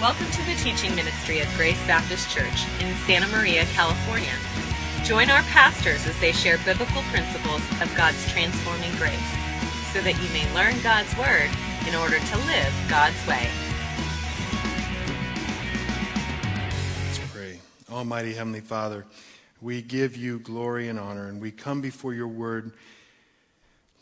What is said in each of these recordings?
Welcome to the teaching ministry of Grace Baptist Church in Santa Maria, California. Join our pastors as they share biblical principles of God's transforming grace so that you may learn God's Word in order to live God's way. Let's pray. Almighty Heavenly Father, we give you glory and honor, and we come before your word,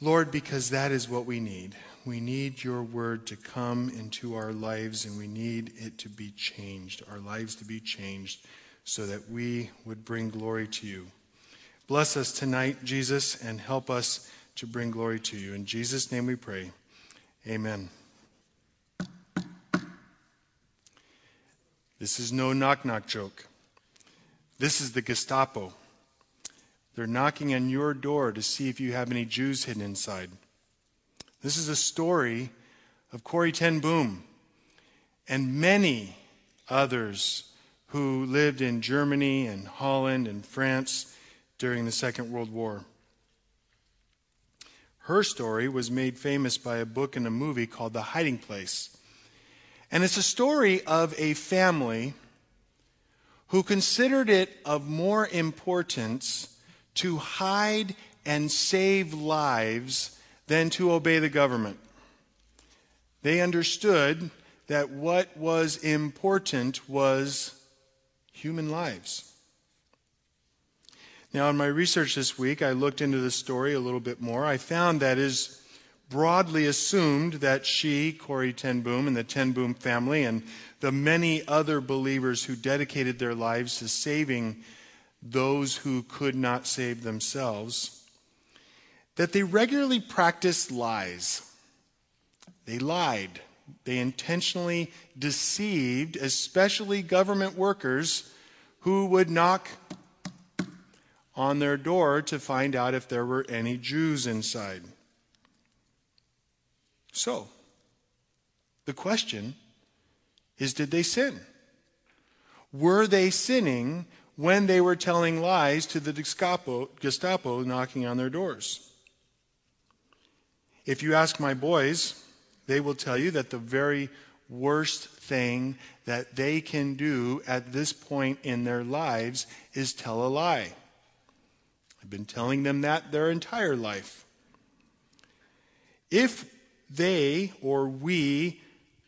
Lord, because that is what we need. We need your word to come into our lives, and we need it to be changed, our lives to be changed, so that we would bring glory to you. Bless us tonight, Jesus, and help us to bring glory to you. In Jesus' name we pray. Amen. This is no knock knock joke. This is the Gestapo. They're knocking on your door to see if you have any Jews hidden inside. This is a story of Corrie Ten Boom and many others who lived in Germany and Holland and France during the Second World War. Her story was made famous by a book and a movie called The Hiding Place. And it's a story of a family who considered it of more importance to hide and save lives than to obey the government. They understood that what was important was human lives. Now, in my research this week, I looked into the story a little bit more. I found that is broadly assumed that she, Corrie Ten Boom, and the Ten Boom family, and the many other believers who dedicated their lives to saving those who could not save themselves, that they regularly practiced lies. They lied. They intentionally deceived, especially government workers who would knock on their door to find out if there were any Jews inside. So, the question is did they sin? Were they sinning when they were telling lies to the Gestapo, knocking on their doors? If you ask my boys, they will tell you that the very worst thing that they can do at this point in their lives is tell a lie. I've been telling them that their entire life. If they or we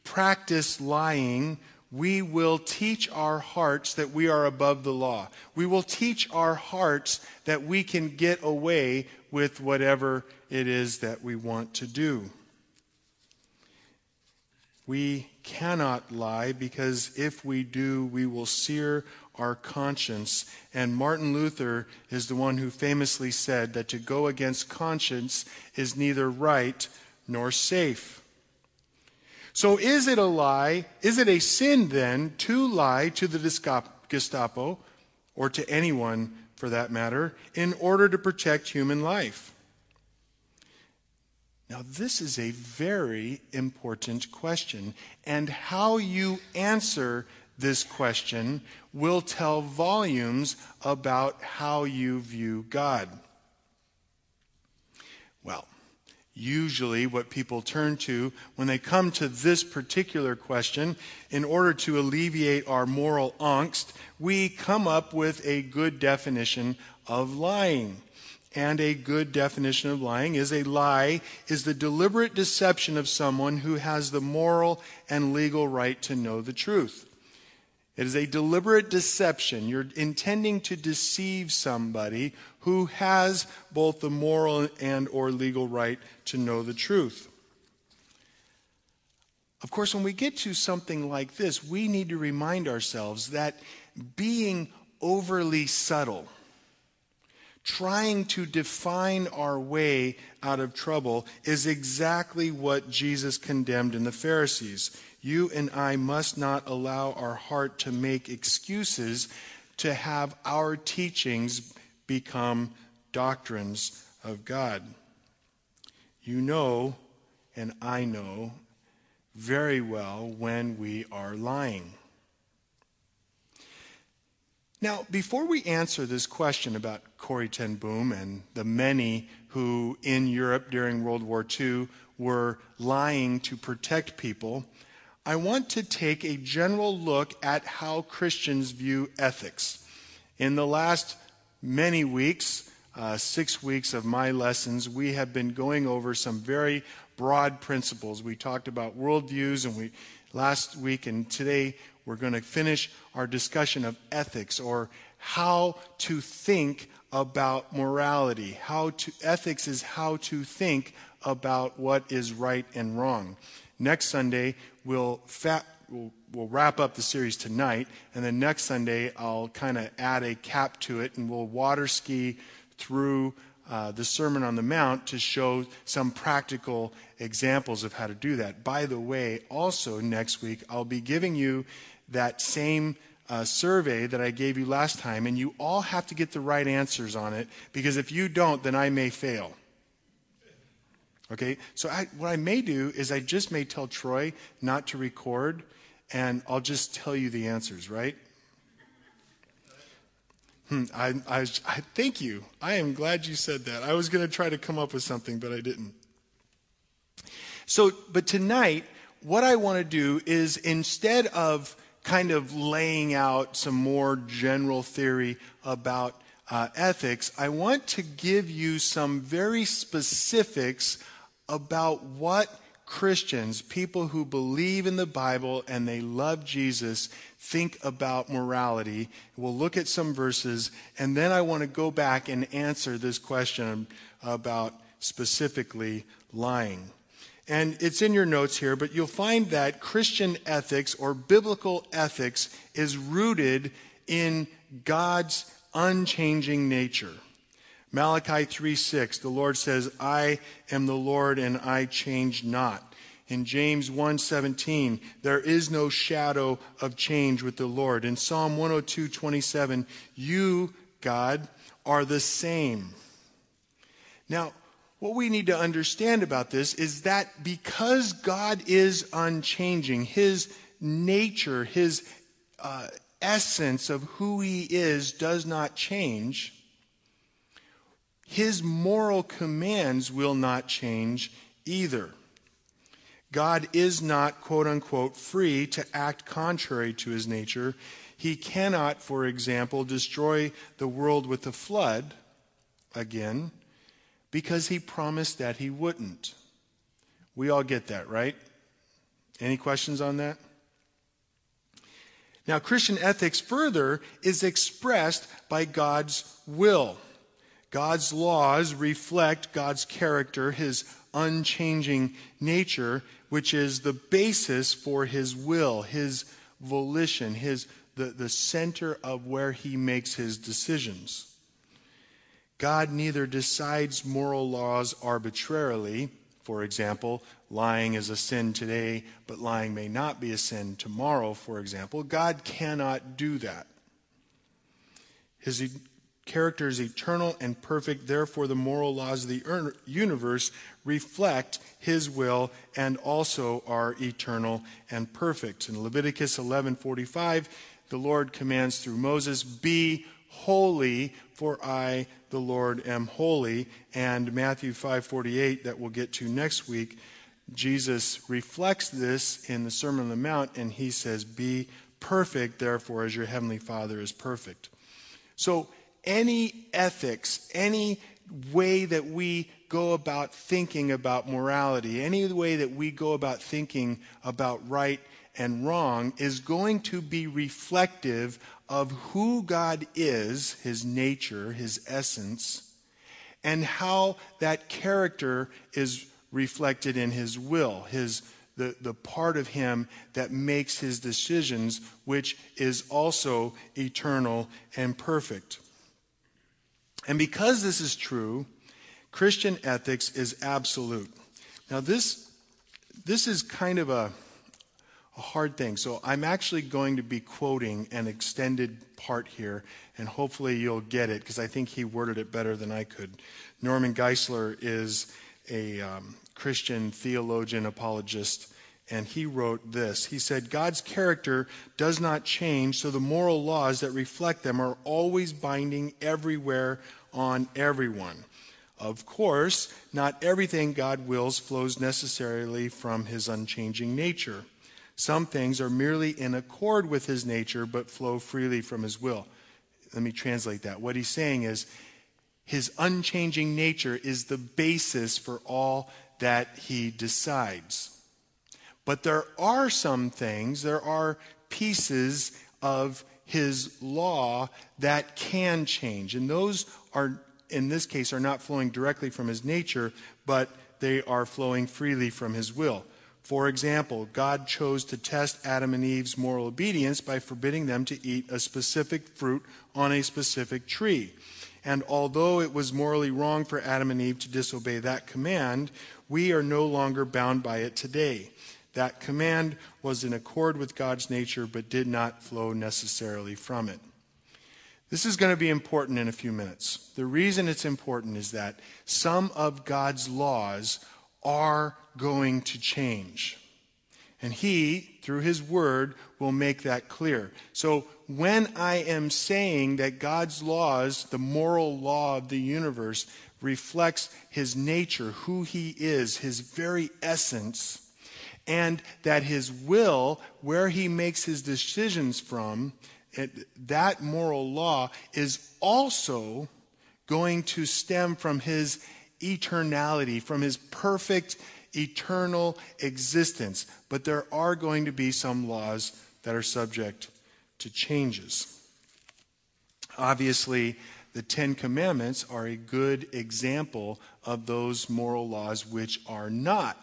practice lying, we will teach our hearts that we are above the law. We will teach our hearts that we can get away with whatever it is that we want to do. We cannot lie because if we do, we will sear our conscience. And Martin Luther is the one who famously said that to go against conscience is neither right nor safe. So, is it a lie? Is it a sin then to lie to the Gestapo or to anyone for that matter in order to protect human life? Now, this is a very important question, and how you answer this question will tell volumes about how you view God. Well, usually what people turn to when they come to this particular question, in order to alleviate our moral angst, we come up with a good definition of lying. And a good definition of lying is a lie is the deliberate deception of someone who has the moral and legal right to know the truth. It is a deliberate deception. You're intending to deceive somebody who has both the moral and or legal right to know the truth. Of course, when we get to something like this, we need to remind ourselves that being overly subtle trying to define our way out of trouble is exactly what Jesus condemned in the Pharisees. You and I must not allow our heart to make excuses to have our teachings become doctrines of God. You know, and I know very well when we are lying. Now, before we answer this question about Corrie Ten Boom and the many who in Europe during World War II were lying to protect people, I want to take a general look at how Christians view ethics. In the last many weeks, uh, six weeks of my lessons, we have been going over some very broad principles. We talked about worldviews, and we last week and today we're going to finish our discussion of ethics or how to think about morality. How to ethics is how to think about what is right and wrong. Next Sunday we'll fat, we'll, we'll wrap up the series tonight, and then next Sunday I'll kind of add a cap to it, and we'll water ski through uh, the Sermon on the Mount to show some practical examples of how to do that. By the way, also next week, I'll be giving you that same uh, survey that I gave you last time, and you all have to get the right answers on it because if you don't, then I may fail. Okay, so I, what I may do is I just may tell Troy not to record, and I'll just tell you the answers, right? Hmm, I, I, I, thank you. I am glad you said that. I was going to try to come up with something, but I didn't. So, but tonight, what I want to do is instead of kind of laying out some more general theory about uh, ethics, I want to give you some very specifics about what Christians, people who believe in the Bible and they love Jesus, think about morality. We'll look at some verses, and then I want to go back and answer this question about specifically lying. And it's in your notes here, but you'll find that Christian ethics or biblical ethics is rooted in God's unchanging nature. Malachi 3:6, the Lord says, "I am the Lord and I change not." In James 1:17, there is no shadow of change with the Lord. In Psalm 102:27, you, God, are the same. Now, what we need to understand about this is that because God is unchanging, his nature, his uh, essence of who he is does not change his moral commands will not change either. God is not, quote unquote, free to act contrary to his nature. He cannot, for example, destroy the world with a flood again because he promised that he wouldn't. We all get that, right? Any questions on that? Now, Christian ethics further is expressed by God's will. God's laws reflect God's character, his unchanging nature, which is the basis for his will, his volition, his, the, the center of where he makes his decisions. God neither decides moral laws arbitrarily. For example, lying is a sin today, but lying may not be a sin tomorrow, for example. God cannot do that. His character is eternal and perfect. Therefore, the moral laws of the universe reflect his will and also are eternal and perfect. In Leviticus 11:45, the Lord commands through Moses, "Be holy, for I, the Lord, am holy." And Matthew 5:48 that we'll get to next week, Jesus reflects this in the Sermon on the Mount and he says, "Be perfect, therefore as your heavenly Father is perfect." So any ethics, any way that we go about thinking about morality, any way that we go about thinking about right and wrong is going to be reflective of who God is, his nature, his essence, and how that character is reflected in his will, his the, the part of him that makes his decisions, which is also eternal and perfect. And because this is true, Christian ethics is absolute. Now, this, this is kind of a, a hard thing. So, I'm actually going to be quoting an extended part here, and hopefully you'll get it because I think he worded it better than I could. Norman Geisler is a um, Christian theologian, apologist, and he wrote this. He said, God's character does not change, so the moral laws that reflect them are always binding everywhere on everyone. Of course, not everything God wills flows necessarily from his unchanging nature. Some things are merely in accord with his nature but flow freely from his will. Let me translate that. What he's saying is his unchanging nature is the basis for all that he decides. But there are some things, there are pieces of his law that can change. And those are, in this case, are not flowing directly from his nature, but they are flowing freely from his will. For example, God chose to test Adam and Eve's moral obedience by forbidding them to eat a specific fruit on a specific tree. And although it was morally wrong for Adam and Eve to disobey that command, we are no longer bound by it today. That command was in accord with God's nature, but did not flow necessarily from it. This is going to be important in a few minutes. The reason it's important is that some of God's laws are going to change. And He, through His Word, will make that clear. So when I am saying that God's laws, the moral law of the universe, reflects His nature, who He is, His very essence, and that His will, where He makes His decisions from, it, that moral law is also going to stem from His eternality, from His perfect eternal existence. But there are going to be some laws that are subject to changes. Obviously, the Ten Commandments are a good example of those moral laws which are not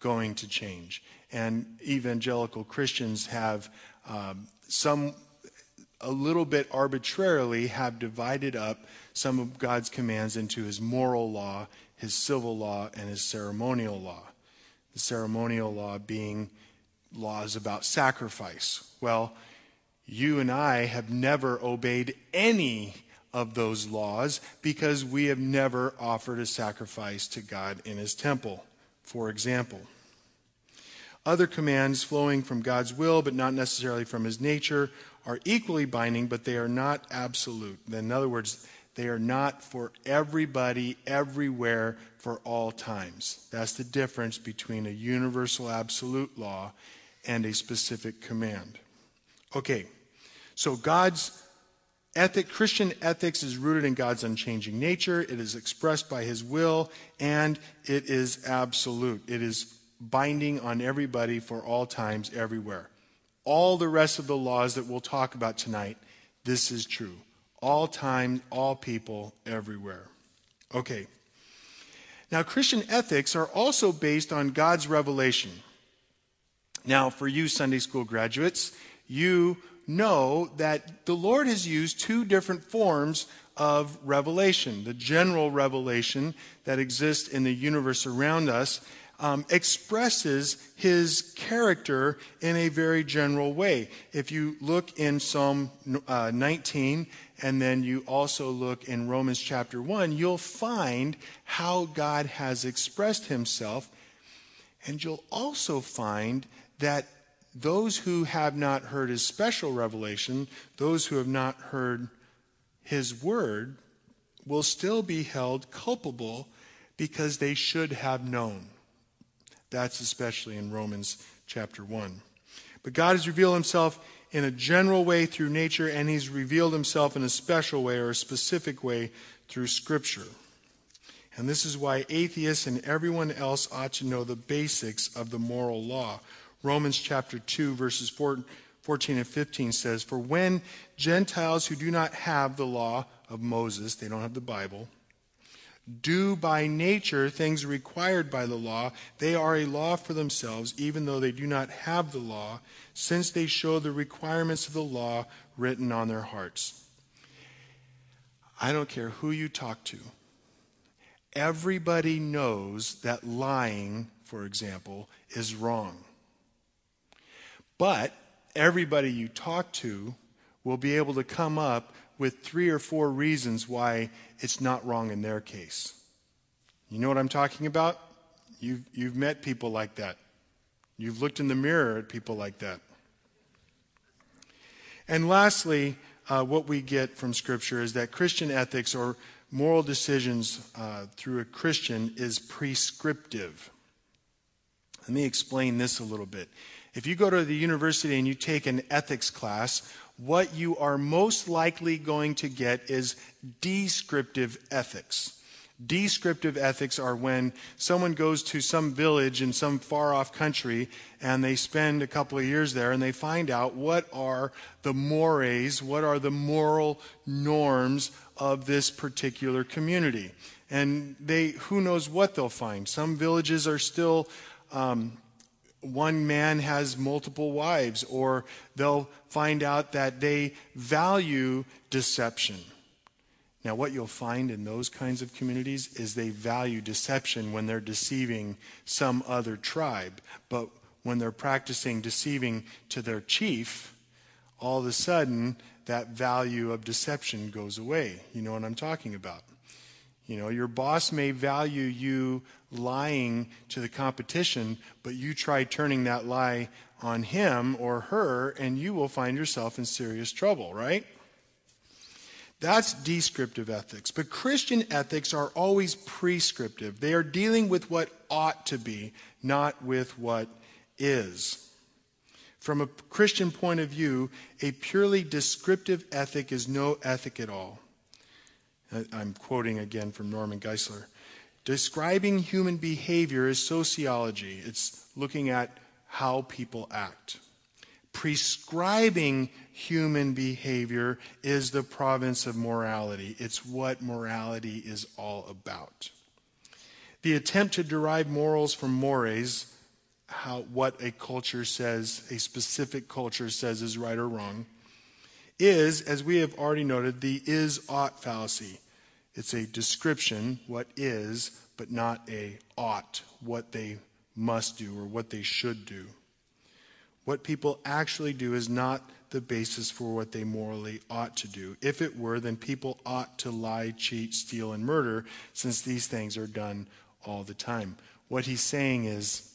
going to change. And evangelical Christians have um, some, a little bit arbitrarily, have divided up some of God's commands into his moral law, his civil law, and his ceremonial law. The ceremonial law being laws about sacrifice. Well, you and I have never obeyed any of those laws because we have never offered a sacrifice to God in his temple, for example. Other commands flowing from God's will, but not necessarily from his nature, are equally binding, but they are not absolute. In other words, they are not for everybody, everywhere, for all times. That's the difference between a universal absolute law and a specific command. Okay, so God's ethic, Christian ethics is rooted in God's unchanging nature. It is expressed by His will, and it is absolute. It is binding on everybody for all times, everywhere. All the rest of the laws that we'll talk about tonight, this is true. All time, all people, everywhere. Okay. Now, Christian ethics are also based on God's revelation. Now, for you Sunday school graduates, you know that the Lord has used two different forms of revelation. The general revelation that exists in the universe around us, um, expresses his character in a very general way. If you look in Psalm uh, 19 and then you also look in Romans chapter 1, you'll find how God has expressed himself. And you'll also find that those who have not heard his special revelation, those who have not heard his word, will still be held culpable because they should have known. That's especially in Romans chapter 1. But God has revealed himself in a general way through nature, and he's revealed himself in a special way or a specific way through Scripture. And this is why atheists and everyone else ought to know the basics of the moral law. Romans chapter 2, verses 14 and 15 says, For when Gentiles who do not have the law of Moses, they don't have the Bible, do by nature things required by the law, they are a law for themselves, even though they do not have the law, since they show the requirements of the law written on their hearts. I don't care who you talk to. Everybody knows that lying, for example, is wrong. But everybody you talk to will be able to come up with three or four reasons why it's not wrong in their case. You know what I'm talking about? You've, you've met people like that. You've looked in the mirror at people like that. And lastly, uh, what we get from Scripture is that Christian ethics or moral decisions uh, through a Christian is prescriptive. Let me explain this a little bit. If you go to the university and you take an ethics class, what you are most likely going to get is descriptive ethics. Descriptive ethics are when someone goes to some village in some far off country and they spend a couple of years there and they find out what are the mores, what are the moral norms of this particular community. And they, who knows what they'll find. Some villages are still, um, one man has multiple wives, or they'll find out that they value deception now, what you'll find in those kinds of communities is they value deception when they're deceiving some other tribe. But when they're practicing deceiving to their chief, all of a sudden that value of deception goes away. You know what I'm talking about. You know, your boss may value you lying to the competition, but you try turning that lie on him or her, and you will find yourself in serious trouble, right? That's descriptive ethics. But Christian ethics are always prescriptive. They are dealing with what ought to be, not with what is. From a Christian point of view, a purely descriptive ethic is no ethic at all. Uh, I'm quoting again from Norman Geisler. Describing human behavior is sociology, it's looking at how people act prescribing human behavior is the province of morality. It's what morality is all about. The attempt to derive morals from mores, how, what a culture says, a specific culture says is right or wrong, is, as we have already noted, the is ought fallacy. It's a description, what is, but not a ought, what they must do or what they should do. What people actually do is not the basis for what they morally ought to do. If it were, then people ought to lie, cheat, steal, and murder, since these things are done all the time. What he's saying is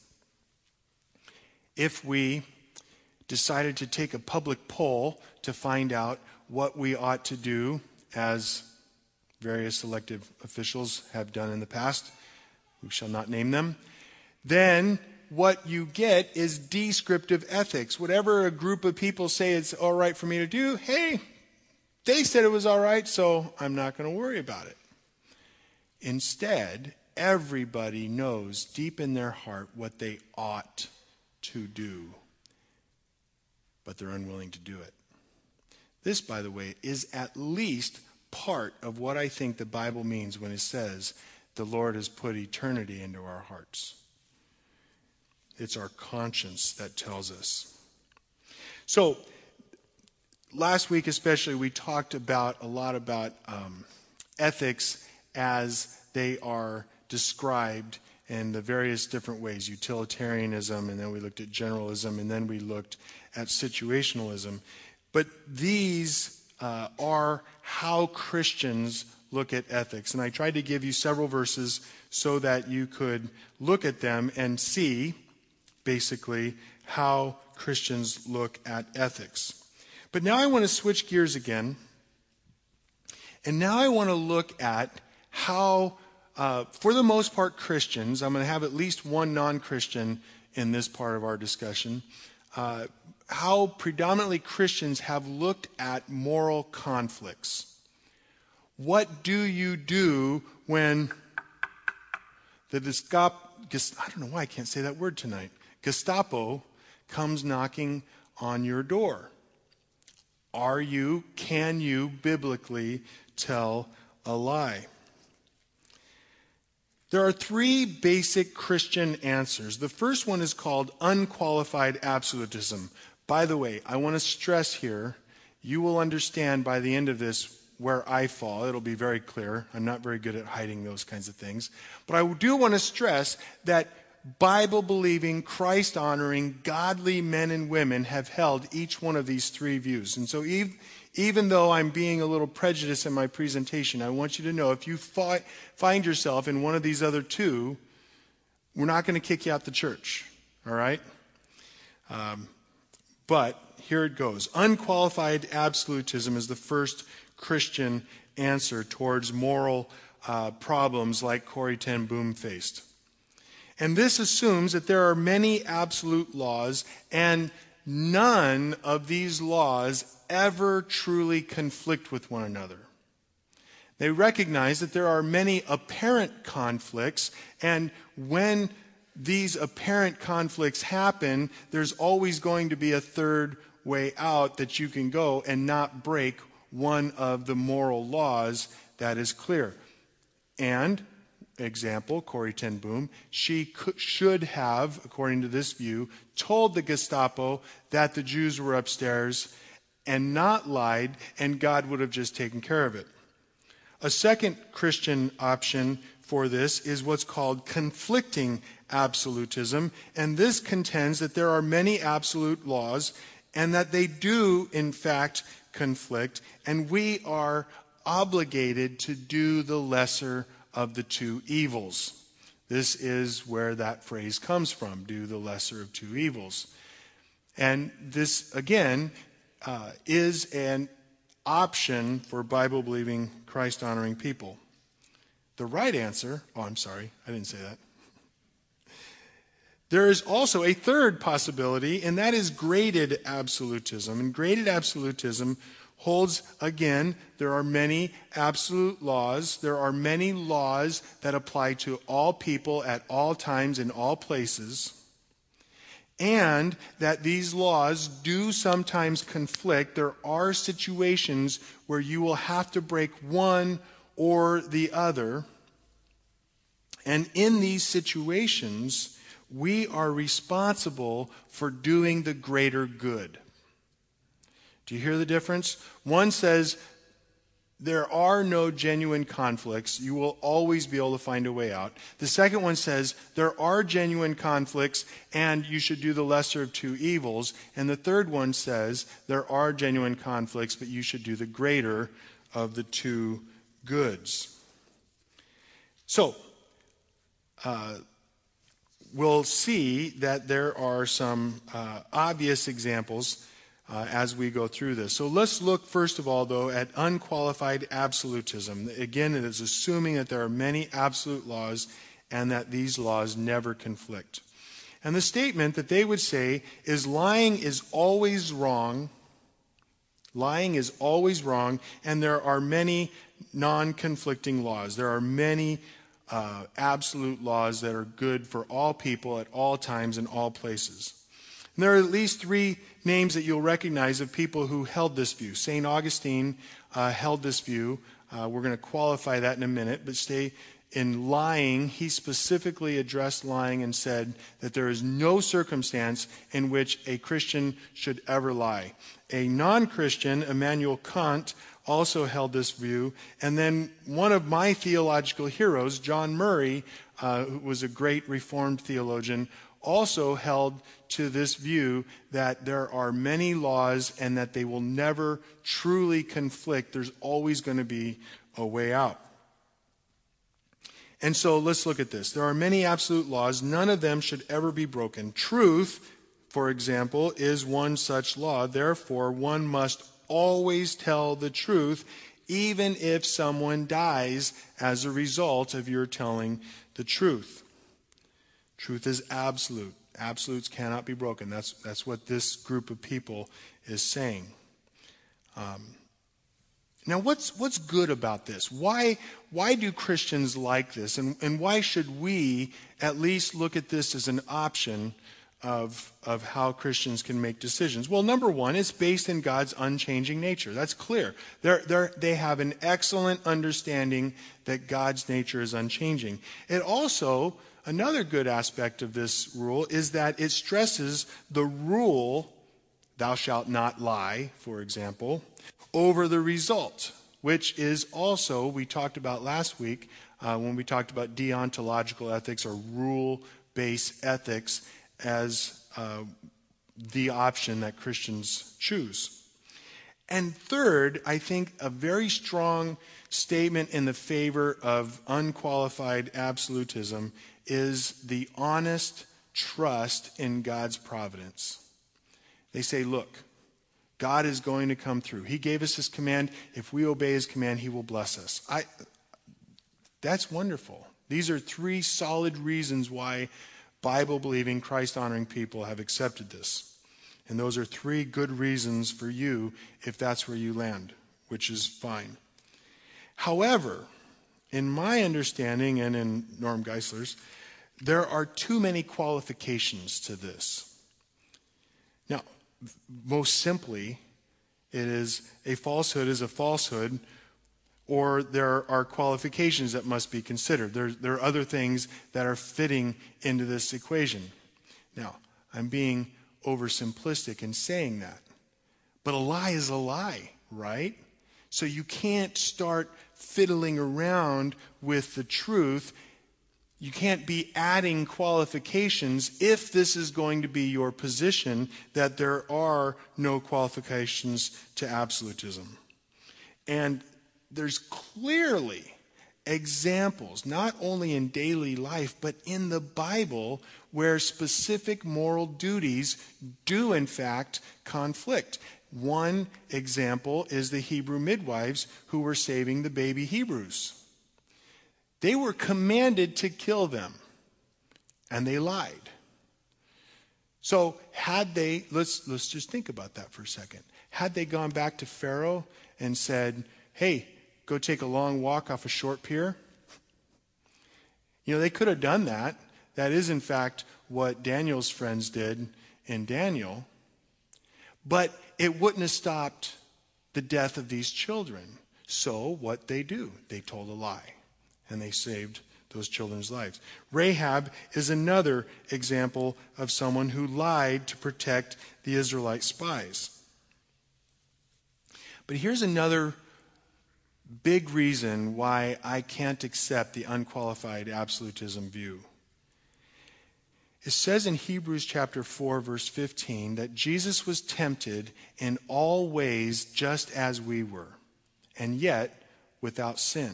if we decided to take a public poll to find out what we ought to do, as various elected officials have done in the past, we shall not name them, then what you get is descriptive ethics. Whatever a group of people say it's all right for me to do, hey, they said it was all right, so I'm not going to worry about it. Instead, everybody knows deep in their heart what they ought to do, but they're unwilling to do it. This, by the way, is at least part of what I think the Bible means when it says the Lord has put eternity into our hearts. It's our conscience that tells us. So, last week especially, we talked about a lot about um, ethics as they are described in the various different ways utilitarianism, and then we looked at generalism, and then we looked at situationalism. But these uh, are how Christians look at ethics. And I tried to give you several verses so that you could look at them and see basically how Christians look at ethics. But now I want to switch gears again. And now I want to look at how, uh, for the most part, Christians, I'm going to have at least one non Christian in this part of our discussion, uh, how predominantly Christians have looked at moral conflicts. What do you do when the Gestapo, I don't know why I can't say that word tonight. Gestapo comes knocking on your door. Are you, can you biblically tell a lie? There are three basic Christian answers. The first one is called unqualified absolutism. By the way, I want to stress here, you will understand by the end of this where I fall. It'll be very clear. I'm not very good at hiding those kinds of things. But I do want to stress that Bible believing, Christ honoring, godly men and women have held each one of these three views. And so, even though I'm being a little prejudiced in my presentation, I want you to know if you fi- find yourself in one of these other two, we're not going to kick you out the church. All right? Um, but here it goes unqualified absolutism is the first Christian answer towards moral uh, problems like Corrie Ten Boom faced. And this assumes that there are many absolute laws, and none of these laws ever truly conflict with one another. They recognize that there are many apparent conflicts, and when these apparent conflicts happen, there's always going to be a third way out that you can go and not break one of the moral laws that is clear. And, example, Corrie Ten Boom, she could, should have, according to this view, told the Gestapo that the Jews were upstairs and not lied, and God would have just taken care of it. A second Christian option for this is what's called conflicting absolutism, and this contends that there are many absolute laws and that they do, in fact, conflict, and we are obligated to do the lesser of the two evils. This is where that phrase comes from do the lesser of two evils. And this, again, uh, is an option for Bible believing, Christ honoring people. The right answer, oh, I'm sorry, I didn't say that. There is also a third possibility, and that is graded absolutism. And graded absolutism holds, again, there are many absolute laws. There are many laws that apply to all people at all times in all places. And that these laws do sometimes conflict. There are situations where you will have to break one or the other. And in these situations, we are responsible for doing the greater good. Do you hear the difference? One says, there are no genuine conflicts. You will always be able to find a way out. The second one says there are genuine conflicts and you should do the lesser of two evils. And the third one says there are genuine conflicts, but you should do the greater of the two goods. So, uh, we'll see that there are some uh, obvious examples uh, as we go through this. So let's look, first of all, though, at unqualified absolutism. Again, it is assuming that there are many absolute laws and that these laws never conflict. And the statement that they would say is lying is always wrong. Lying is always wrong, and there are many non conflicting laws. There are many uh, absolute laws that are good for all people at all times in all places. And there are at least three names that you'll recognize of people who held this view. St. Augustine uh, held this view. Uh, we're going to qualify that in a minute, but stay in lying, he specifically addressed lying and said that there is no circumstance in which a Christian should ever lie. A non Christian, Immanuel Kant, also held this view. And then one of my theological heroes, John Murray, uh, who was a great Reformed theologian, also held to this view that there are many laws and that they will never truly conflict. There's always going to be a way out. And so let's look at this. There are many absolute laws. None of them should ever be broken. Truth, for example, is one such law. Therefore, one must always tell the truth, even if someone dies as a result of your telling the truth. Truth is absolute. Absolutes cannot be broken. That's, that's what this group of people is saying. Um, now, what's, what's good about this? Why, why do Christians like this? And, and why should we at least look at this as an option of, of how Christians can make decisions? Well, number one, it's based in God's unchanging nature. That's clear. They're, they're, they have an excellent understanding that God's nature is unchanging. It also Another good aspect of this rule is that it stresses the rule, thou shalt not lie, for example, over the result, which is also, we talked about last week uh, when we talked about deontological ethics or rule based ethics as uh, the option that Christians choose. And third, I think a very strong statement in the favor of unqualified absolutism is the honest trust in God's providence. They say, look, God is going to come through. He gave us his command. If we obey his command, he will bless us. I, that's wonderful. These are three solid reasons why Bible believing, Christ honoring people have accepted this. And those are three good reasons for you if that's where you land, which is fine. However, in my understanding and in Norm Geisler's, there are too many qualifications to this. Now, most simply, it is a falsehood is a falsehood, or there are qualifications that must be considered. There, there are other things that are fitting into this equation. Now, I'm being oversimplistic in saying that. But a lie is a lie, right? So you can't start fiddling around with the truth you can't be adding qualifications if this is going to be your position that there are no qualifications to absolutism. And there's clearly examples, not only in daily life, but in the Bible, where specific moral duties do, in fact, conflict. One example is the Hebrew midwives who were saving the baby Hebrews. They were commanded to kill them, and they lied. So, had they, let's, let's just think about that for a second. Had they gone back to Pharaoh and said, hey, go take a long walk off a short pier? You know, they could have done that. That is, in fact, what Daniel's friends did in Daniel. But it wouldn't have stopped the death of these children. So, what they do? They told a lie and they saved those children's lives. Rahab is another example of someone who lied to protect the Israelite spies. But here's another big reason why I can't accept the unqualified absolutism view. It says in Hebrews chapter 4 verse 15 that Jesus was tempted in all ways just as we were, and yet without sin.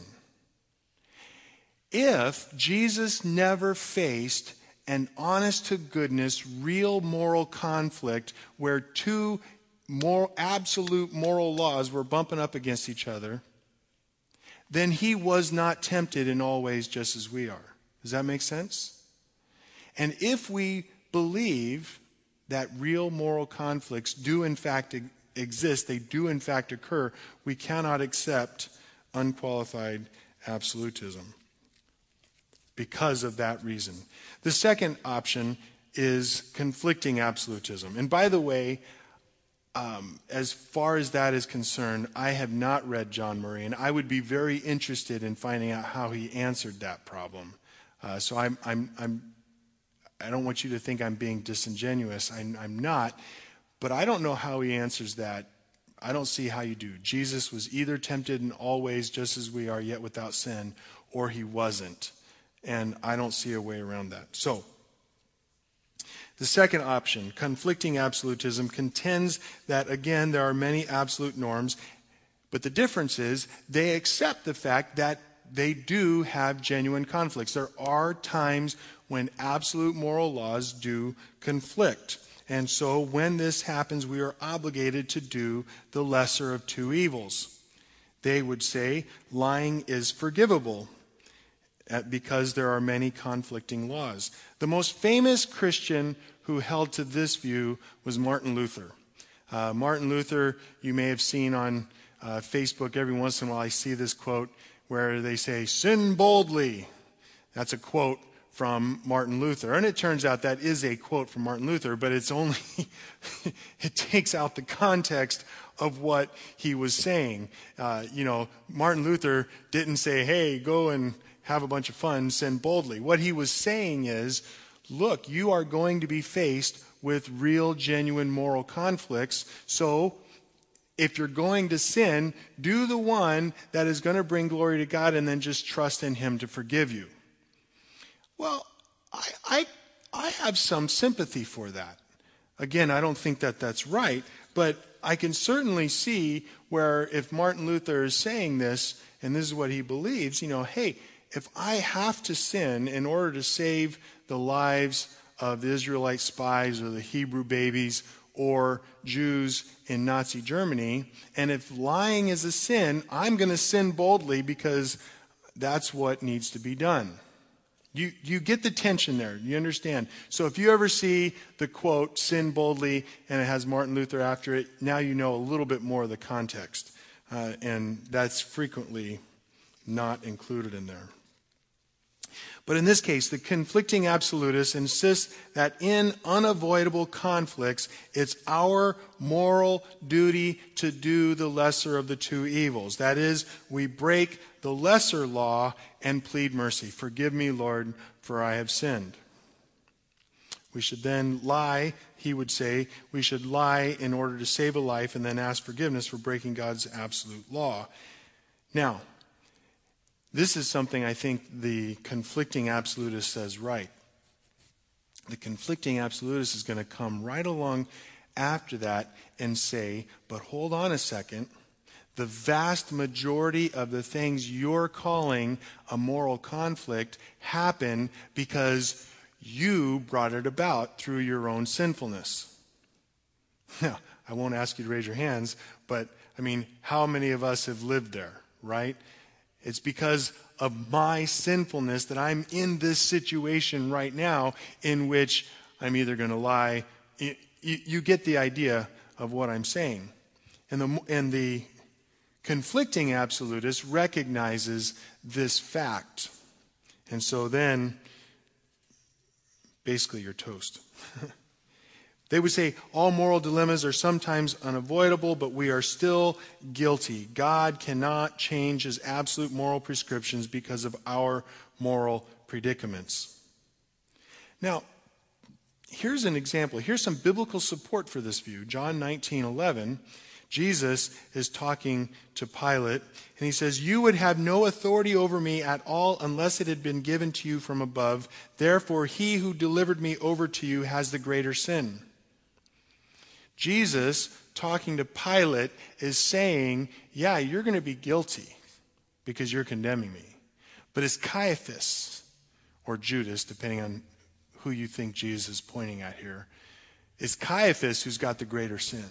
If Jesus never faced an honest to goodness, real moral conflict where two more absolute moral laws were bumping up against each other, then he was not tempted in all ways just as we are. Does that make sense? And if we believe that real moral conflicts do in fact exist, they do in fact occur, we cannot accept unqualified absolutism because of that reason. The second option is conflicting absolutism. And by the way, um, as far as that is concerned, I have not read John Murray, and I would be very interested in finding out how he answered that problem. Uh, so I'm, I'm, I'm, I don't want you to think I'm being disingenuous. I'm, I'm not. But I don't know how he answers that. I don't see how you do. Jesus was either tempted in all ways, just as we are, yet without sin, or he wasn't. And I don't see a way around that. So, the second option, conflicting absolutism, contends that, again, there are many absolute norms, but the difference is they accept the fact that they do have genuine conflicts. There are times when absolute moral laws do conflict. And so when this happens, we are obligated to do the lesser of two evils. They would say lying is forgivable because there are many conflicting laws. The most famous Christian who held to this view was Martin Luther. Uh, Martin Luther, you may have seen on uh, Facebook every once in a while, I see this quote where they say, Sin boldly. That's a quote from Martin Luther. And it turns out that is a quote from Martin Luther, but it's only, it takes out the context of what he was saying. Uh, you know, Martin Luther didn't say, hey, go and have a bunch of fun, sin boldly. What he was saying is, look, you are going to be faced with real, genuine moral conflicts. So, if you're going to sin, do the one that is going to bring glory to God and then just trust in Him to forgive you. Well, I, I, I have some sympathy for that. Again, I don't think that that's right, but I can certainly see where if Martin Luther is saying this, and this is what he believes, you know, hey, if I have to sin in order to save the lives of the Israelite spies or the Hebrew babies or Jews in Nazi Germany, and if lying is a sin, I'm going to sin boldly because that's what needs to be done. You, you get the tension there. You understand? So if you ever see the quote, sin boldly, and it has Martin Luther after it, now you know a little bit more of the context. Uh, and that's frequently not included in there. But in this case, the conflicting absolutists insist that in unavoidable conflicts, it's our moral duty to do the lesser of the two evils. That is, we break the lesser law and plead mercy. Forgive me, Lord, for I have sinned. We should then lie, he would say, we should lie in order to save a life and then ask forgiveness for breaking God's absolute law. Now, this is something I think the conflicting absolutist says right. The conflicting absolutist is going to come right along after that and say, but hold on a second. The vast majority of the things you're calling a moral conflict happen because you brought it about through your own sinfulness. Now, I won't ask you to raise your hands, but I mean, how many of us have lived there, right? It's because of my sinfulness that I'm in this situation right now in which I'm either going to lie. You, get the idea of what I'm saying. And the, and the conflicting absolutist recognizes this fact. And so then, basically, you're toast. They would say all moral dilemmas are sometimes unavoidable, but we are still guilty. God cannot change his absolute moral prescriptions because of our moral predicaments. Now, here's an example. Here's some biblical support for this view. John 19 11. Jesus is talking to Pilate, and he says, You would have no authority over me at all unless it had been given to you from above. Therefore, he who delivered me over to you has the greater sin. Jesus, talking to Pilate, is saying, Yeah, you're going to be guilty because you're condemning me. But it's Caiaphas, or Judas, depending on who you think Jesus is pointing at here, it's Caiaphas who's got the greater sin,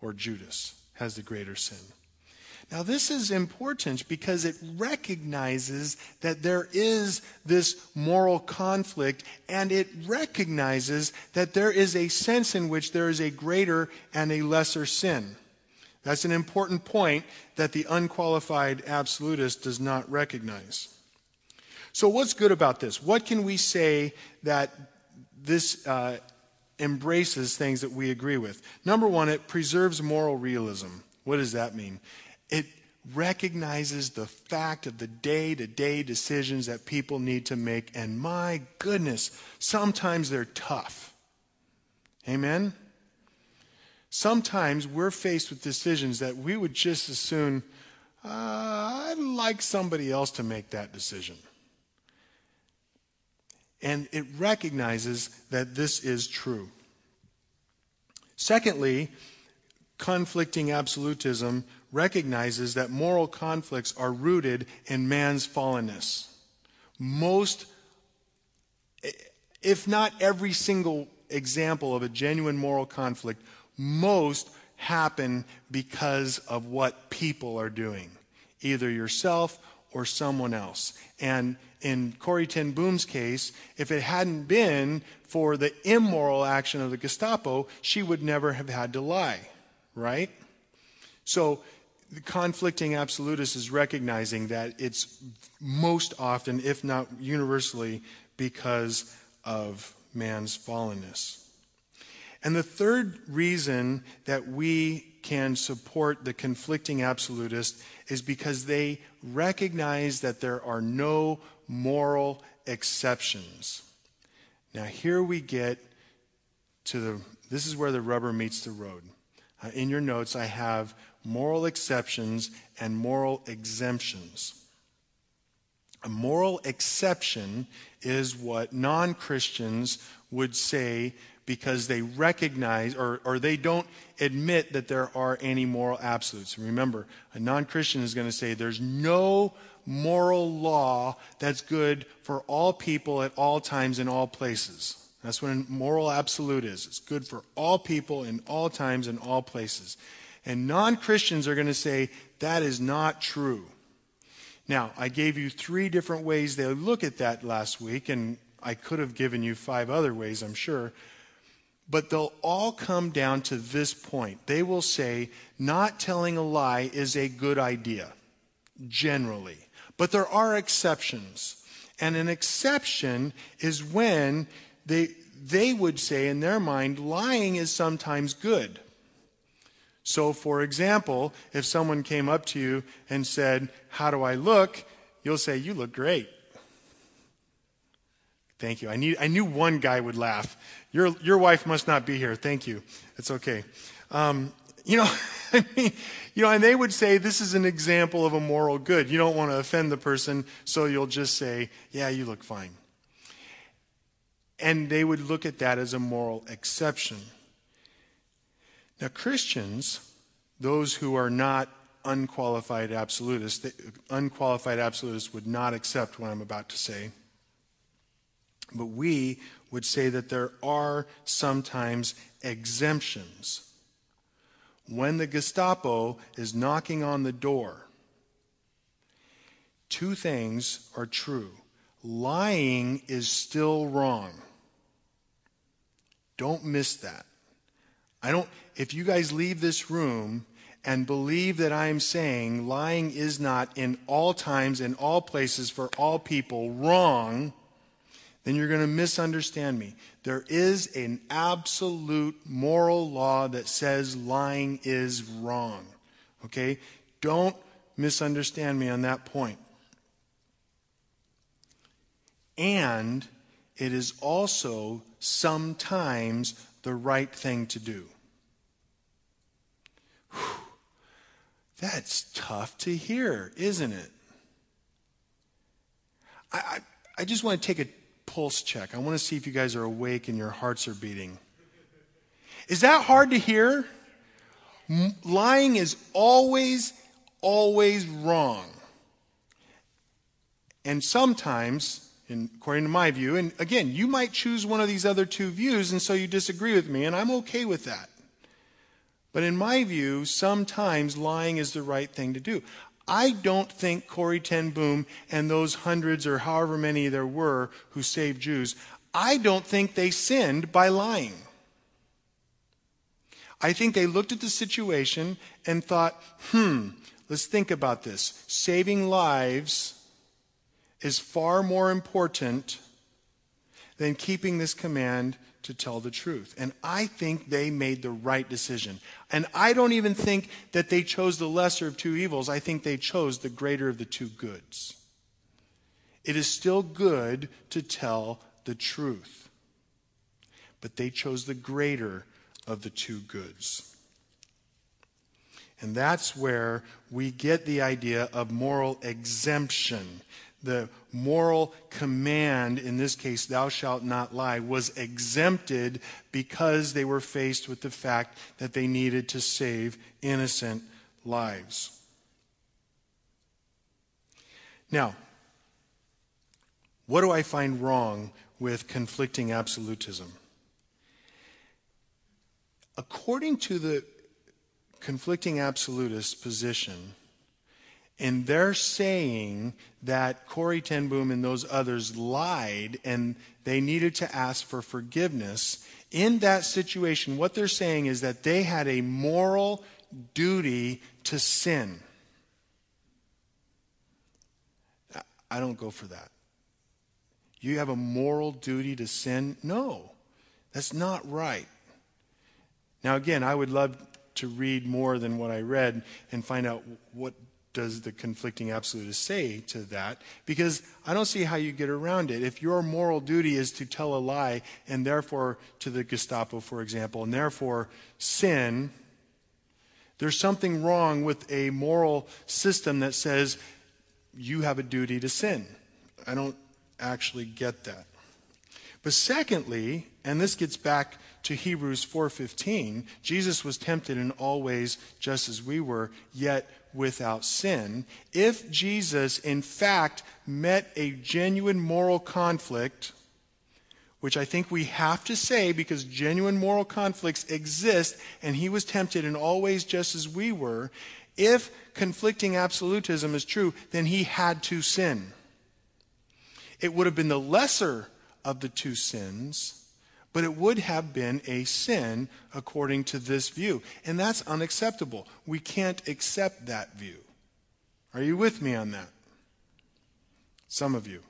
or Judas has the greater sin. Now, this is important because it recognizes that there is this moral conflict and it recognizes that there is a sense in which there is a greater and a lesser sin. That's an important point that the unqualified absolutist does not recognize. So, what's good about this? What can we say that this uh, embraces things that we agree with? Number one, it preserves moral realism. What does that mean? It recognizes the fact of the day to day decisions that people need to make. And my goodness, sometimes they're tough. Amen? Sometimes we're faced with decisions that we would just as soon, uh, I'd like somebody else to make that decision. And it recognizes that this is true. Secondly, conflicting absolutism recognizes that moral conflicts are rooted in man's fallenness. Most, if not every single example of a genuine moral conflict, most happen because of what people are doing, either yourself or someone else. And in Corrie ten Boom's case, if it hadn't been for the immoral action of the Gestapo, she would never have had to lie, right? So the conflicting absolutist is recognizing that it's most often, if not universally, because of man's fallenness. And the third reason that we can support the conflicting absolutist is because they recognize that there are no moral exceptions. Now, here we get to the, this is where the rubber meets the road. Uh, in your notes, I have moral exceptions and moral exemptions. A moral exception is what non Christians would say because they recognize or, or they don't admit that there are any moral absolutes. Remember, a non Christian is going to say there's no moral law that's good for all people at all times in all places. That's what a moral absolute is. It's good for all people in all times and all places. And non Christians are going to say that is not true. Now, I gave you three different ways they look at that last week, and I could have given you five other ways, I'm sure. But they'll all come down to this point. They will say, not telling a lie is a good idea, generally. But there are exceptions. And an exception is when they, they would say, in their mind, lying is sometimes good. So, for example, if someone came up to you and said, How do I look? You'll say, You look great. Thank you. I, need, I knew one guy would laugh. Your, your wife must not be here. Thank you. It's okay. Um, you know, I mean, you know, and they would say this is an example of a moral good. You don't want to offend the person, so you'll just say, Yeah, you look fine. And they would look at that as a moral exception. Now, Christians, those who are not unqualified absolutists, unqualified absolutists would not accept what I'm about to say. But we would say that there are sometimes exemptions. When the Gestapo is knocking on the door, two things are true. Lying is still wrong. Don't miss that. I don't, if you guys leave this room and believe that I'm saying lying is not in all times, in all places, for all people wrong, then you're going to misunderstand me. There is an absolute moral law that says lying is wrong. Okay? Don't misunderstand me on that point. And it is also sometimes the right thing to do. Whew. That's tough to hear, isn't it? I, I, I, just want to take a pulse check. I want to see if you guys are awake and your hearts are beating. Is that hard to hear? Lying is always, always wrong. And sometimes in, according to my view. And again, you might choose one of these other two views, and so you disagree with me, and I'm okay with that. But in my view, sometimes lying is the right thing to do. I don't think Corrie Ten Boom and those hundreds or however many there were who saved Jews, I don't think they sinned by lying. I think they looked at the situation and thought, hmm, let's think about this. Saving lives is far more important than keeping this command to tell the truth. And I think they made the right decision. And I don't even think that they chose the lesser of two evils. I think they chose the greater of the two goods. It is still good to tell the truth, but they chose the greater of the two goods. And that's where we get the idea of moral exemption the moral command, in this case, thou shalt not lie, was exempted because they were faced with the fact that they needed to save innocent lives. Now, what do I find wrong with conflicting absolutism? According to the conflicting absolutist position, and they're saying that Corrie Ten Boom and those others lied and they needed to ask for forgiveness. In that situation, what they're saying is that they had a moral duty to sin. I don't go for that. You have a moral duty to sin? No, that's not right. Now, again, I would love to read more than what I read and find out what does the conflicting absolutist say to that? Because I don't see how you get around it. If your moral duty is to tell a lie, and therefore to the Gestapo, for example, and therefore sin, there's something wrong with a moral system that says you have a duty to sin. I don't actually get that. But secondly, and this gets back to Hebrews 4:15, Jesus was tempted in all ways just as we were, yet without sin. If Jesus in fact met a genuine moral conflict, which I think we have to say because genuine moral conflicts exist, and he was tempted in all ways just as we were. If conflicting absolutism is true, then he had to sin. It would have been the lesser of the two sins, but it would have been a sin according to this view. And that's unacceptable. We can't accept that view. Are you with me on that? Some of you.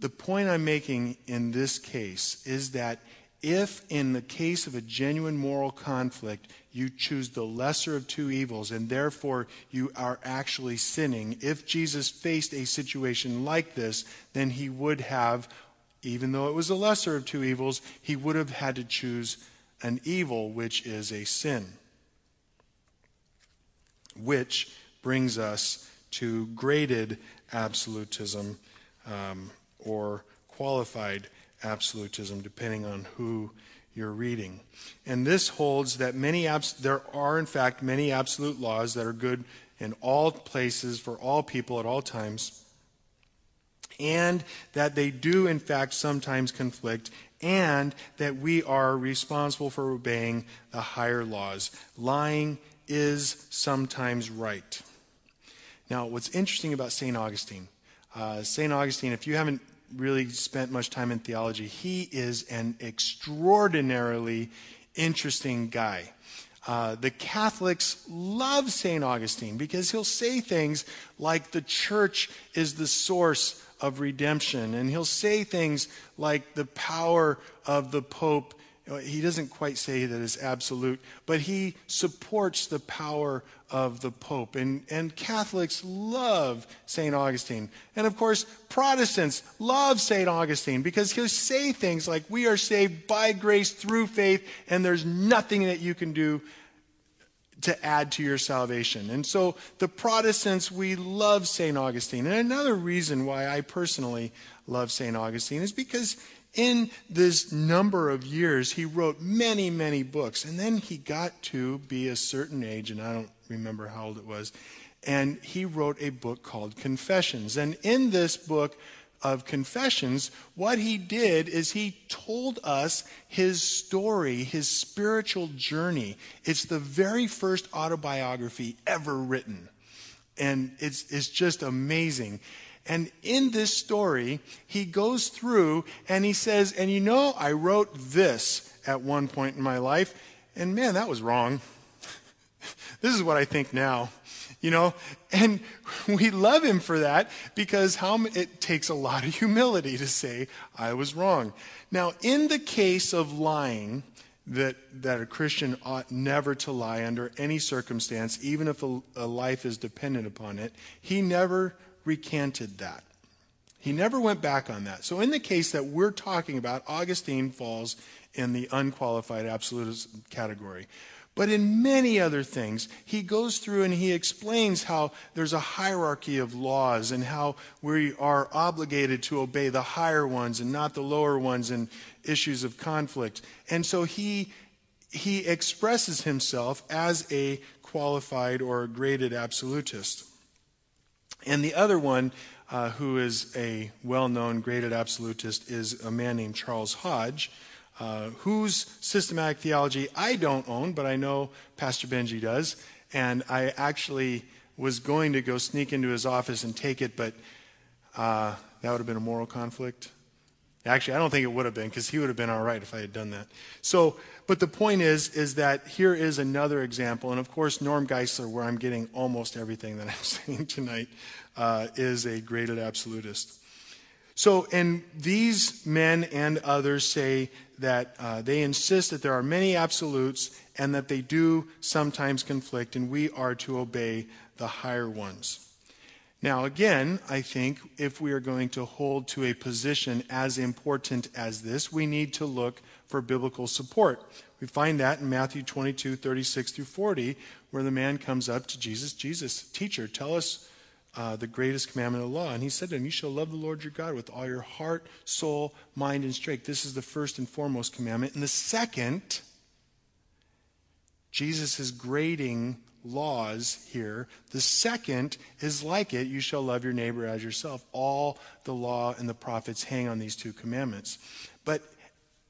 The point I'm making in this case is that if, in the case of a genuine moral conflict, you choose the lesser of two evils and therefore you are actually sinning, if Jesus faced a situation like this, then he would have, even though it was the lesser of two evils, he would have had to choose an evil which is a sin. Which brings us to graded absolutism um, or qualified absolutism, depending on who you're reading. And this holds that many abs- there are, in fact, many absolute laws that are good in all places for all people at all times, and that they do, in fact, sometimes conflict, and that we are responsible for obeying the higher laws. Lying is sometimes right. Now, what's interesting about St. Augustine, uh, St. Augustine, if you haven't really spent much time in theology, he is an extraordinarily interesting guy. Uh, the Catholics love St. Augustine because he'll say things like the church is the source of redemption, and he'll say things like the power of the Pope Uh, he doesn't quite say that it's absolute, but he supports the power of the Pope. And, and Catholics love St. Augustine. And of course, Protestants love St. Augustine because he'll say things like, We are saved by grace through faith, and there's nothing that you can do to add to your salvation. And so the Protestants, we love St. Augustine. And another reason why I personally love St. Augustine is because in this number of years, he wrote many, many books. And then he got to be a certain age, and I don't remember how old it was. And he wrote a book called Confessions. And in this book of Confessions, what he did is he told us his story, his spiritual journey. It's the very first autobiography ever written. And it's, it's just amazing. And in this story, he goes through and he says, And you know, I wrote this at one point in my life, and man, that was wrong. this is what I think now. You know, and we love him for that because how it takes a lot of humility to say I was wrong. Now, in the case of lying, that, that a Christian ought never to lie under any circumstance, even if a, a life is dependent upon it. He never recanted that. He never went back on that. So, in the case that we're talking about, Augustine falls in the unqualified absolutist category. But in many other things, he goes through and he explains how there's a hierarchy of laws and how we are obligated to obey the higher ones and not the lower ones in issues of conflict. And so he, he expresses himself as a qualified or graded absolutist. And the other one, uh, who is a well known graded absolutist, is a man named Charles Hodge, uh, whose systematic theology I don't own, but I know Pastor Benji does. And I actually was going to go sneak into his office and take it, but uh, that would have been a moral conflict. Actually, I don't think it would have been because he would have been all right if I had done that. So, but the point is, is that here is another example, and of course, Norm Geisler, where I'm getting almost everything that I'm saying tonight, uh, is a graded absolutist. So, and these men and others say that uh, they insist that there are many absolutes and that they do sometimes conflict, and we are to obey the higher ones. Now, again, I think if we are going to hold to a position as important as this, we need to look for biblical support. We find that in Matthew 22, 36 through 40, where the man comes up to Jesus, Jesus, teacher, tell us uh, the greatest commandment of the law. And he said to him, You shall love the Lord your God with all your heart, soul, mind, and strength. This is the first and foremost commandment. And the second Jesus is grading laws here. The second is like it you shall love your neighbor as yourself. All the law and the prophets hang on these two commandments. But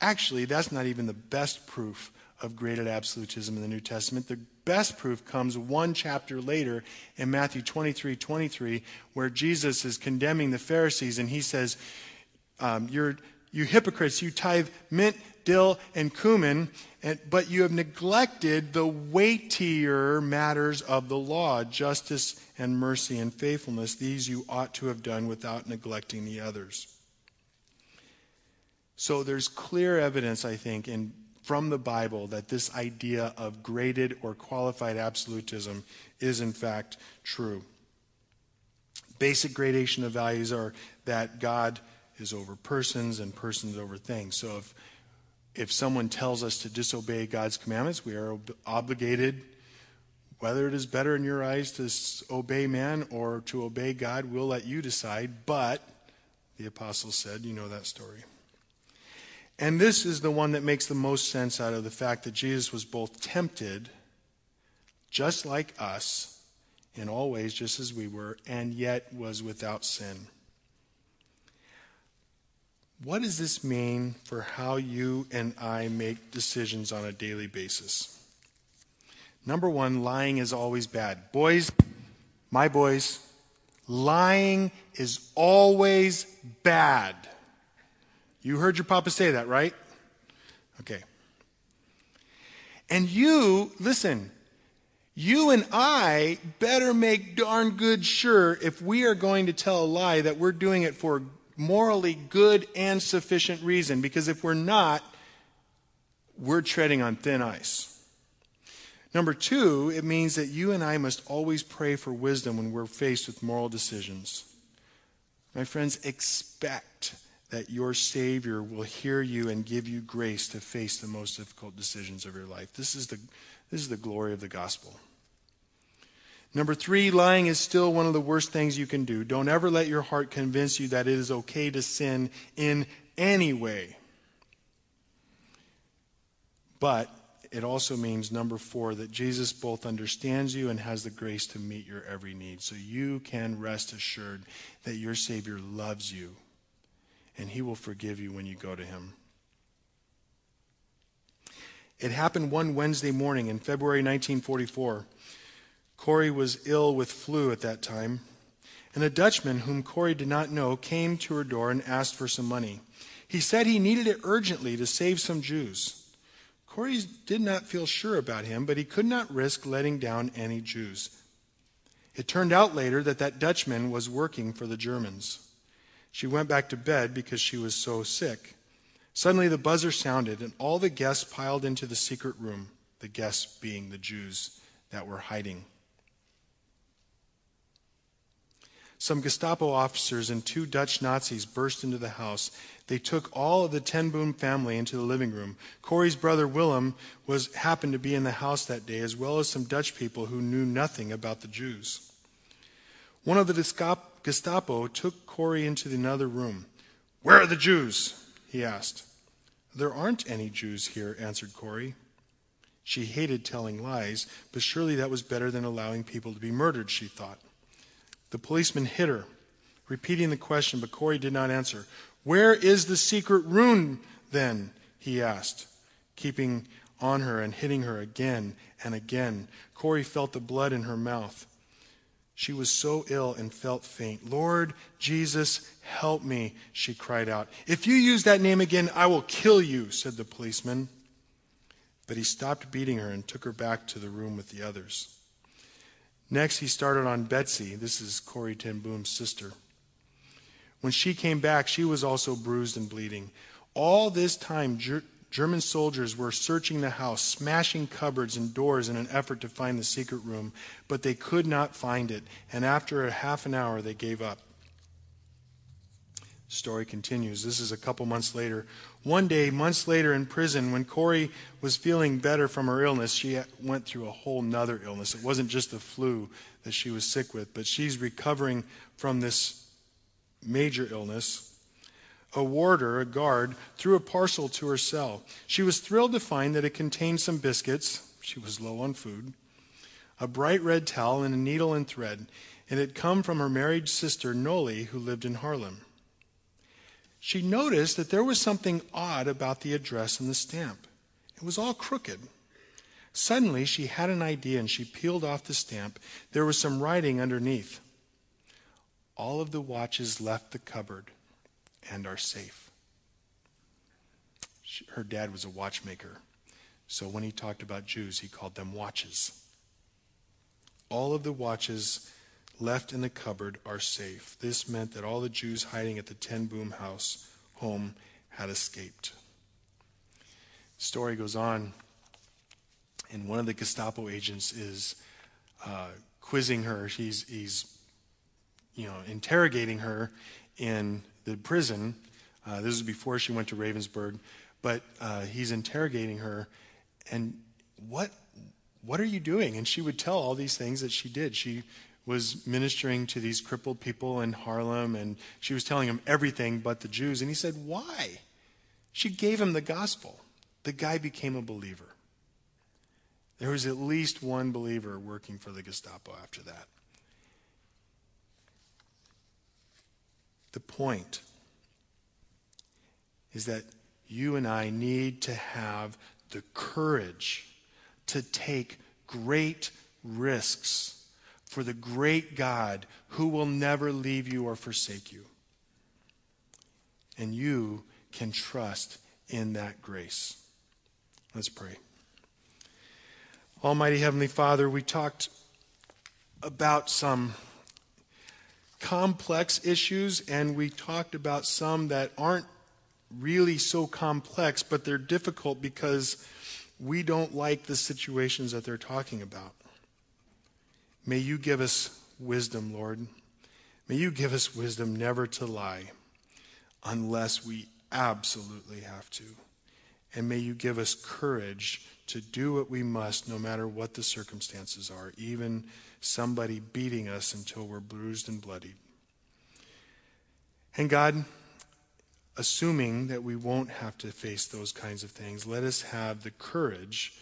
actually, that's not even the best proof of graded absolutism in the New Testament. The best proof comes one chapter later in Matthew 23 23, where Jesus is condemning the Pharisees and he says, um, You're you hypocrites, you tithe mint, dill, and cumin, but you have neglected the weightier matters of the law, justice and mercy and faithfulness. These you ought to have done without neglecting the others. So there's clear evidence, I think, in, from the Bible that this idea of graded or qualified absolutism is in fact true. Basic gradation of values are that God is over persons and persons over things. So if if someone tells us to disobey God's commandments, we are ob- obligated, whether it is better in your eyes to obey man or to obey God, we'll let you decide. But, the apostle said, you know that story. And this is the one that makes the most sense out of the fact that Jesus was both tempted, just like us, in all ways, just as we were, and yet was without sin. What does this mean for how you and I make decisions on a daily basis? Number one, lying is always bad. Boys, my boys, lying is always bad. You heard your papa say that, right? Okay. And you, listen, you and I better make darn good sure if we are going to tell a lie that we're doing it for morally good and sufficient reason, because if we're not, we're treading on thin ice. Number two, it means that you and I must always pray for wisdom when we're faced with moral decisions. My friends, expect that your Savior will hear you and give you grace to face the most difficult decisions of your life. This is the, this is the glory of the gospel. Number three, lying is still one of the worst things you can do. Don't ever let your heart convince you that it is okay to sin in any way. But it also means, number four, that Jesus both understands you and has the grace to meet your every need. So you can rest assured that your Savior loves you and he will forgive you when you go to him. It happened one Wednesday morning in February 1944. Corrie was ill with flu at that time, and a Dutchman whom Corrie did not know came to her door and asked for some money. He said he needed it urgently to save some Jews. Corrie did not feel sure about him, but he could not risk letting down any Jews. It turned out later that that Dutchman was working for the Germans. She went back to bed because she was so sick. Suddenly the buzzer sounded, and all the guests piled into the secret room, the guests being the Jews that were hiding. Some Gestapo officers and two Dutch Nazis burst into the house. They took all of the Ten Boom family into the living room. Corrie's brother Willem was happened to be in the house that day, as well as some Dutch people who knew nothing about the Jews. One of the Gestapo took Corrie into another room. Where are the Jews? he asked. There aren't any Jews here, answered Corrie. She hated telling lies, but surely that was better than allowing people to be murdered, she thought. The policeman hit her, repeating the question, but Corrie did not answer. Where is the secret room, then? he asked, keeping on her and hitting her again and again. Corrie felt the blood in her mouth. She was so ill and felt faint. Lord Jesus, help me, she cried out. If you use that name again, I will kill you, said the policeman. But he stopped beating her and took her back to the room with the others. Next, he started on Betsie. This is Corrie ten Boom's sister. When she came back, she was also bruised and bleeding. All this time, Ger- German soldiers were searching the house, smashing cupboards and doors in an effort to find the secret room, but they could not find it, and after a half an hour, they gave up. Story continues. This is a couple months later. One day, months later in prison, when Corrie was feeling better from her illness, she went through a whole nother illness. It wasn't just the flu that she was sick with, but she's recovering from this major illness. A warder, a guard, threw a parcel to her cell. She was thrilled to find that it contained some biscuits. She was low on food. A bright red towel and a needle and thread. And it had come from her married sister, Nollie, who lived in Haarlem. She noticed that there was something odd about the address and the stamp. It was all crooked. Suddenly, she had an idea and she peeled off the stamp. There was some writing underneath. All of the watches left the cupboard and are safe. She, her dad was a watchmaker, so when he talked about Jews, he called them watches. All of the watches left in the cupboard are safe. This meant that all the Jews hiding at the Ten Boom house home had escaped. The story goes on, and one of the Gestapo agents is uh, quizzing her. He's, he's, you know, interrogating her in the prison. Uh, this is before she went to Ravensbrück, but uh, he's interrogating her, and what what are you doing? And she would tell all these things that she did. She was ministering to these crippled people in Haarlem, and she was telling him everything but the Jews. And he said, Why? She gave him the gospel. The guy became a believer. There was at least one believer working for the Gestapo after that. The point is that you and I need to have the courage to take great risks for the great God who will never leave you or forsake you. And you can trust in that grace. Let's pray. Almighty Heavenly Father, we talked about some complex issues and we talked about some that aren't really so complex, but they're difficult because we don't like the situations that they're talking about. May you give us wisdom, Lord. May you give us wisdom never to lie unless we absolutely have to. And may you give us courage to do what we must no matter what the circumstances are, even somebody beating us until we're bruised and bloodied. And God, assuming that we won't have to face those kinds of things, let us have the courage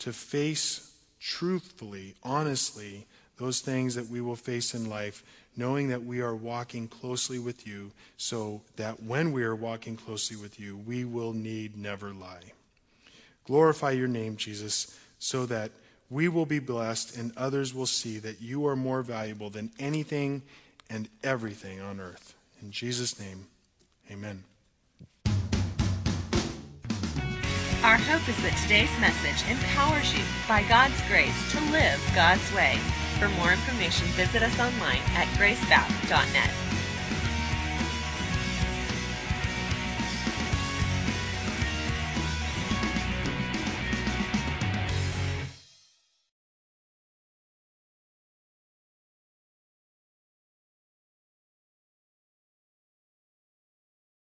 to face truthfully, honestly, those things that we will face in life, knowing that we are walking closely with you, so that when we are walking closely with you, we will need never lie. Glorify your name, Jesus, so that we will be blessed and others will see that you are more valuable than anything and everything on earth. In Jesus' name, amen. Our hope is that today's message empowers you, by God's grace, to live God's way. For more information, visit us online at gracebap.net.